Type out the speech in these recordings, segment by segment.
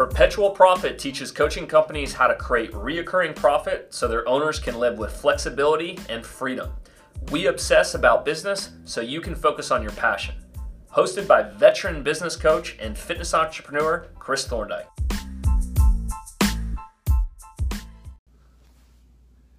Perpetual Profit teaches coaching companies how to create reoccurring profit so their owners can live with flexibility and freedom. We obsess about business so you can focus on your passion. Hosted by veteran business coach and fitness entrepreneur Chris Thorndyke.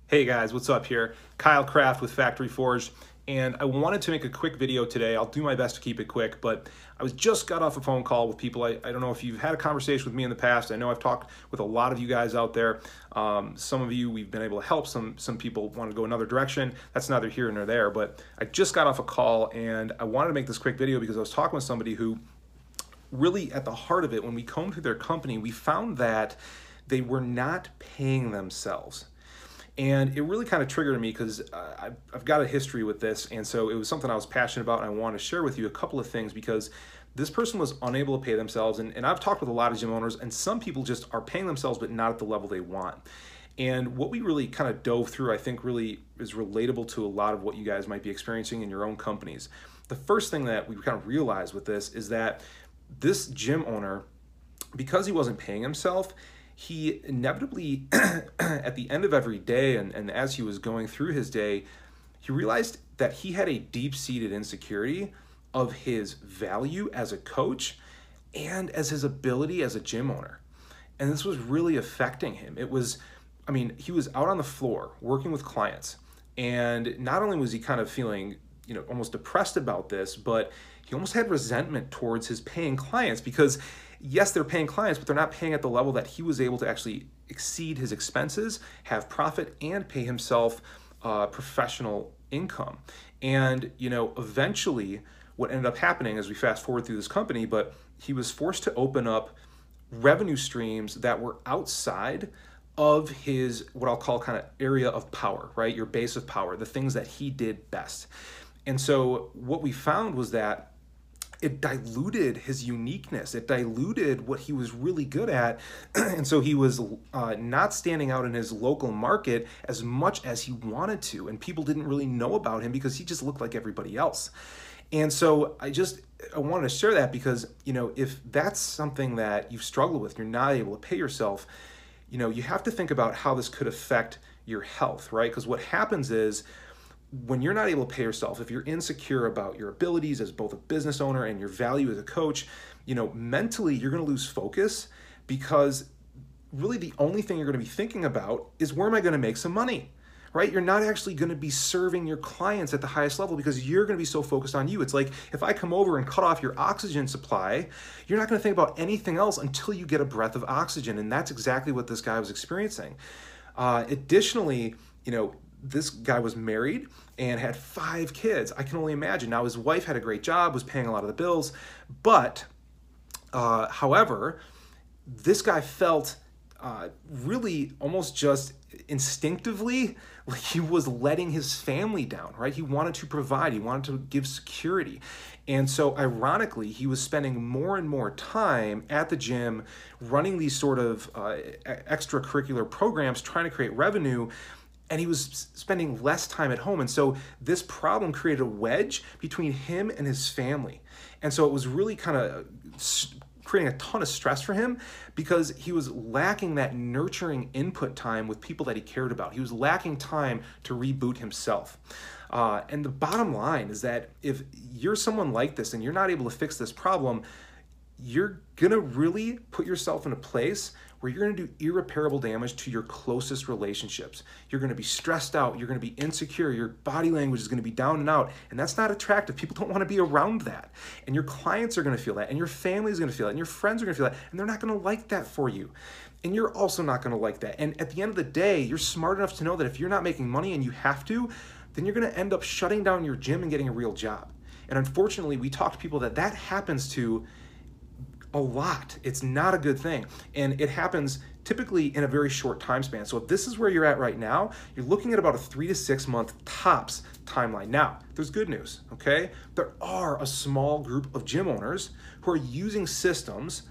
Hey guys, what's up here? Kyle Kraft with Factory Forged and I wanted to make a quick video today. I'll do my best to keep it quick, but I was just got off a phone call with people. I, I don't know if you've had a conversation with me in the past. I know I've talked with a lot of you guys out there. Um, some of you we've been able to help. Some some people want to go another direction. That's neither here nor there. But I just got off a call and I wanted to make this quick video because I was talking with somebody who really at the heart of it, when we combed through their company, we found that they were not paying themselves. And it really kind of triggered me because uh, I've, got a history with this. And so it was something I was passionate about. And I want to share with you a couple of things because this person was unable to pay themselves. And, and I've talked with a lot of gym owners, and some people just are paying themselves, but not at the level they want. And what we really kind of dove through, I think, really is relatable to a lot of what you guys might be experiencing in your own companies. The first thing that we kind of realized with this is that this gym owner, because he wasn't paying himself, he inevitably, at the end of every day, and, and as he was going through his day, he realized that he had a deep seated insecurity of his value as a coach and as his ability as a gym owner. And this was really affecting him. It was, I mean, he was out on the floor working with clients. And not only was he kind of feeling, you know, almost depressed about this, but he almost had resentment towards his paying clients because yes, they're paying clients, but they're not paying at the level that he was able to actually exceed his expenses, have profit, and pay himself uh, professional income. And, you know, eventually what ended up happening as we fast forward through this company, but he was forced to open up revenue streams that were outside of his what I'll call kind of area of power, right? Your base of power, the things that he did best. And so what we found was that it diluted his uniqueness. It diluted what he was really good at. and so he was uh, not standing out in his local market as much as he wanted to. And people didn't really know about him because he just looked like everybody else. And so I just I wanted to share that because, you know, if that's something that you've struggled with, you're not able to pay yourself, you know, you have to think about how this could affect your health, right? Because what happens is when you're not able to pay yourself, if you're insecure about your abilities as both a business owner and your value as a coach, you know, mentally you're going to lose focus because really the only thing you're going to be thinking about is where am I going to make some money? Right? You're not actually going to be serving your clients at the highest level because you're going to be so focused on you. It's like if I come over and cut off your oxygen supply, you're not going to think about anything else until you get a breath of oxygen. And that's exactly what this guy was experiencing. Uh, additionally, you know, this guy was married and had five kids. I can only imagine. Now, his wife had a great job, was paying a lot of the bills, but uh, however, this guy felt uh, really almost just instinctively like he was letting his family down, right? He wanted to provide, he wanted to give security. And so, ironically, he was spending more and more time at the gym running these sort of uh, extracurricular programs, trying to create revenue and he was spending less time at home. And so this problem created a wedge between him and his family. And so it was really kind of creating a ton of stress for him because he was lacking that nurturing input time with people that he cared about. He was lacking time to reboot himself. Uh, and the bottom line is that if you're someone like this and you're not able to fix this problem, you're gonna really put yourself in a place where you're gonna do irreparable damage to your closest relationships. You're gonna be stressed out, you're gonna be insecure, your body language is gonna be down and out, and that's not attractive. People don't wanna be around that. And your clients are gonna feel that, and your family is gonna feel that, and your friends are gonna feel that, and they're not gonna like that for you. And you're also not gonna like that. And at the end of the day, you're smart enough to know that if you're not making money and you have to, then you're gonna end up shutting down your gym and getting a real job. And unfortunately, we talk to people that that happens to a lot. It's not a good thing. And it happens typically in a very short time span. So if this is where you're at right now, you're looking at about a three to six month tops timeline. Now, there's good news, okay? There are a small group of gym owners who are using systems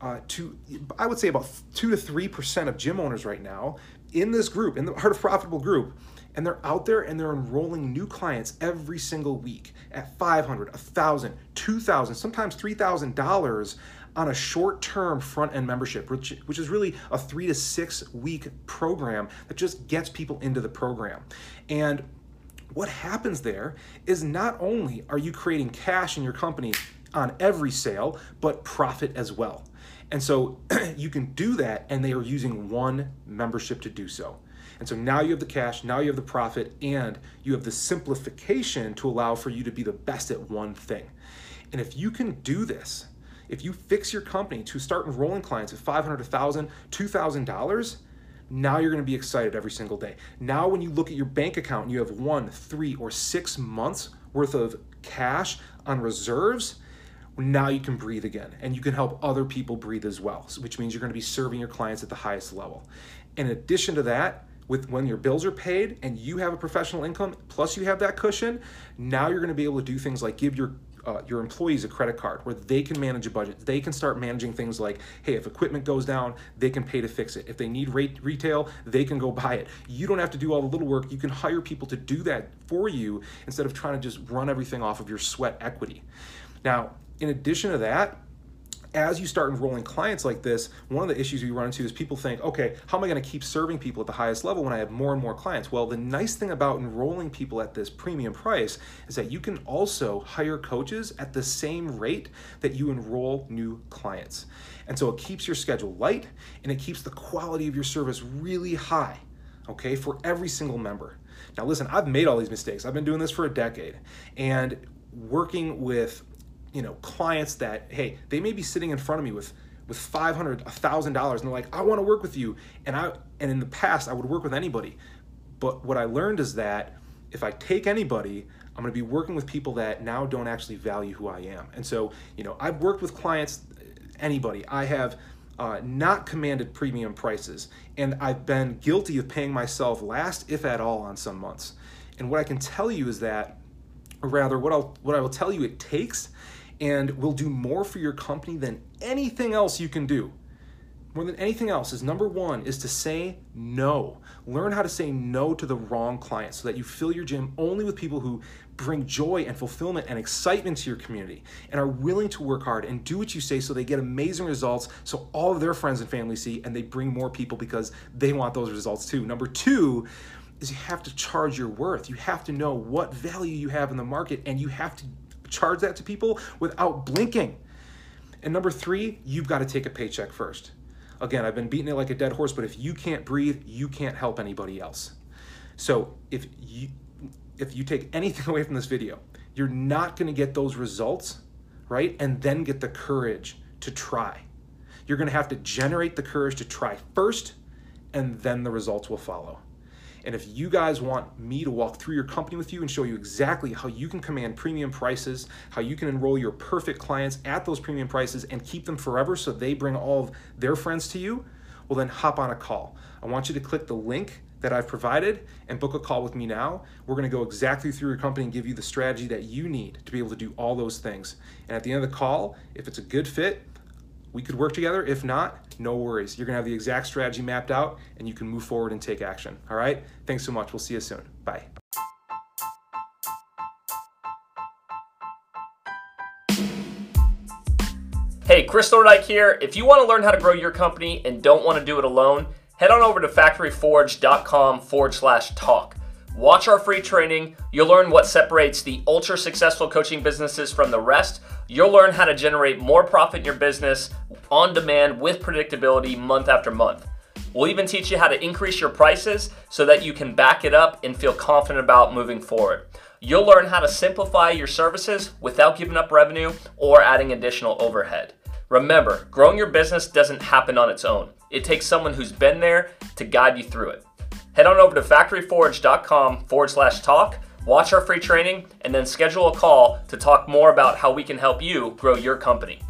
uh, to, I would say about two to 3% of gym owners right now in this group, in the Heart of Profitable group, and they're out there and they're enrolling new clients every single week at 500 1000 2000 sometimes $3000 on a short term front end membership, which, which is really a three to six week program that just gets people into the program. And what happens there is not only are you creating cash in your company on every sale, but profit as well. And so you can do that, and they are using one membership to do so. And so now you have the cash, now you have the profit, and you have the simplification to allow for you to be the best at one thing. And if you can do this, if you fix your company to start enrolling clients at $500, $1,000, $2,000, now you're to be excited every single day. Now, when you look at your bank account and you have one, three, or six months worth of cash on reserves, now you can breathe again and you can help other people breathe as well, which means you're going to be serving your clients at the highest level. In addition to that, with when your bills are paid and you have a professional income plus you have that cushion, now you're going to be able to do things like give your uh, your employees a credit card where they can manage a budget. They can start managing things like, hey, if equipment goes down, they can pay to fix it. If they need rate retail, they can go buy it. You don't have to do all the little work. You can hire people to do that for you instead of trying to just run everything off of your sweat equity. Now, in addition to that, as you start enrolling clients like this, one of the issues we run into is people think, okay, how am I going to keep serving people at the highest level when I have more and more clients? Well, the nice thing about enrolling people at this premium price is that you can also hire coaches at the same rate that you enroll new clients. And so it keeps your schedule light and it keeps the quality of your service really high, okay, for every single member. Now, listen, I've made all these mistakes. I've been doing this for a decade. And working with you know clients that hey they may be sitting in front of me with with 500 1000 dollars and they're like i want to work with you. And i and in the past i would work with anybody. But what i learned is that if i take anybody i'm going to be working with people that now don't actually value who i am. And so you know i've worked with clients anybody. I have uh, not commanded premium prices and i've been guilty of paying myself last if at all on some months. And what i can tell you is that or rather what I'll what I will tell you it takes and will do more for your company than anything else you can do. More than anything else is number one is to say no. Learn how to say no to the wrong clients so that you fill your gym only with people who bring joy and fulfillment and excitement to your community and are willing to work hard and do what you say so they get amazing results so all of their friends and family see and they bring more people because they want those results too. Number two, is you have to charge your worth. You have to know what value you have in the market and you have to charge that to people without blinking. And number three, you've got to take a paycheck first. Again, I've been beating it like a dead horse, but if you can't breathe, you can't help anybody else. So if you if you take anything away from this video, you're not going to get those results, right? And then get the courage to try. You're going to have to generate the courage to try first, and then the results will follow. And if you guys want me to walk through your company with you and show you exactly how you can command premium prices, how you can enroll your perfect clients at those premium prices and keep them forever so they bring all of their friends to you, well, then hop on a call. I want you to click the link that I've provided and book a call with me now. We're to go exactly through your company and give you the strategy that you need to be able to do all those things. And at the end of the call, if it's a good fit, we could work together. If not, no worries. You're gonna have the exact strategy mapped out and you can move forward and take action. All right? Thanks so much. We'll see you soon. Bye. Hey, Chris Thorndike here. If you want to learn how to grow your company and don't want to do it alone, head on over to factoryforged.com forward slash talk. Watch our free training. You'll learn what separates the ultra successful coaching businesses from the rest. You'll learn how to generate more profit in your business on demand with predictability month after month. We'll even teach you how to increase your prices so that you can back it up and feel confident about moving forward. You'll learn how to simplify your services without giving up revenue or adding additional overhead. Remember, growing your business doesn't happen on its own. It takes someone who's been there to guide you through it. Head on over to factoryforged.com forward slash talk, watch our free training, and then schedule a call to talk more about how we can help you grow your company.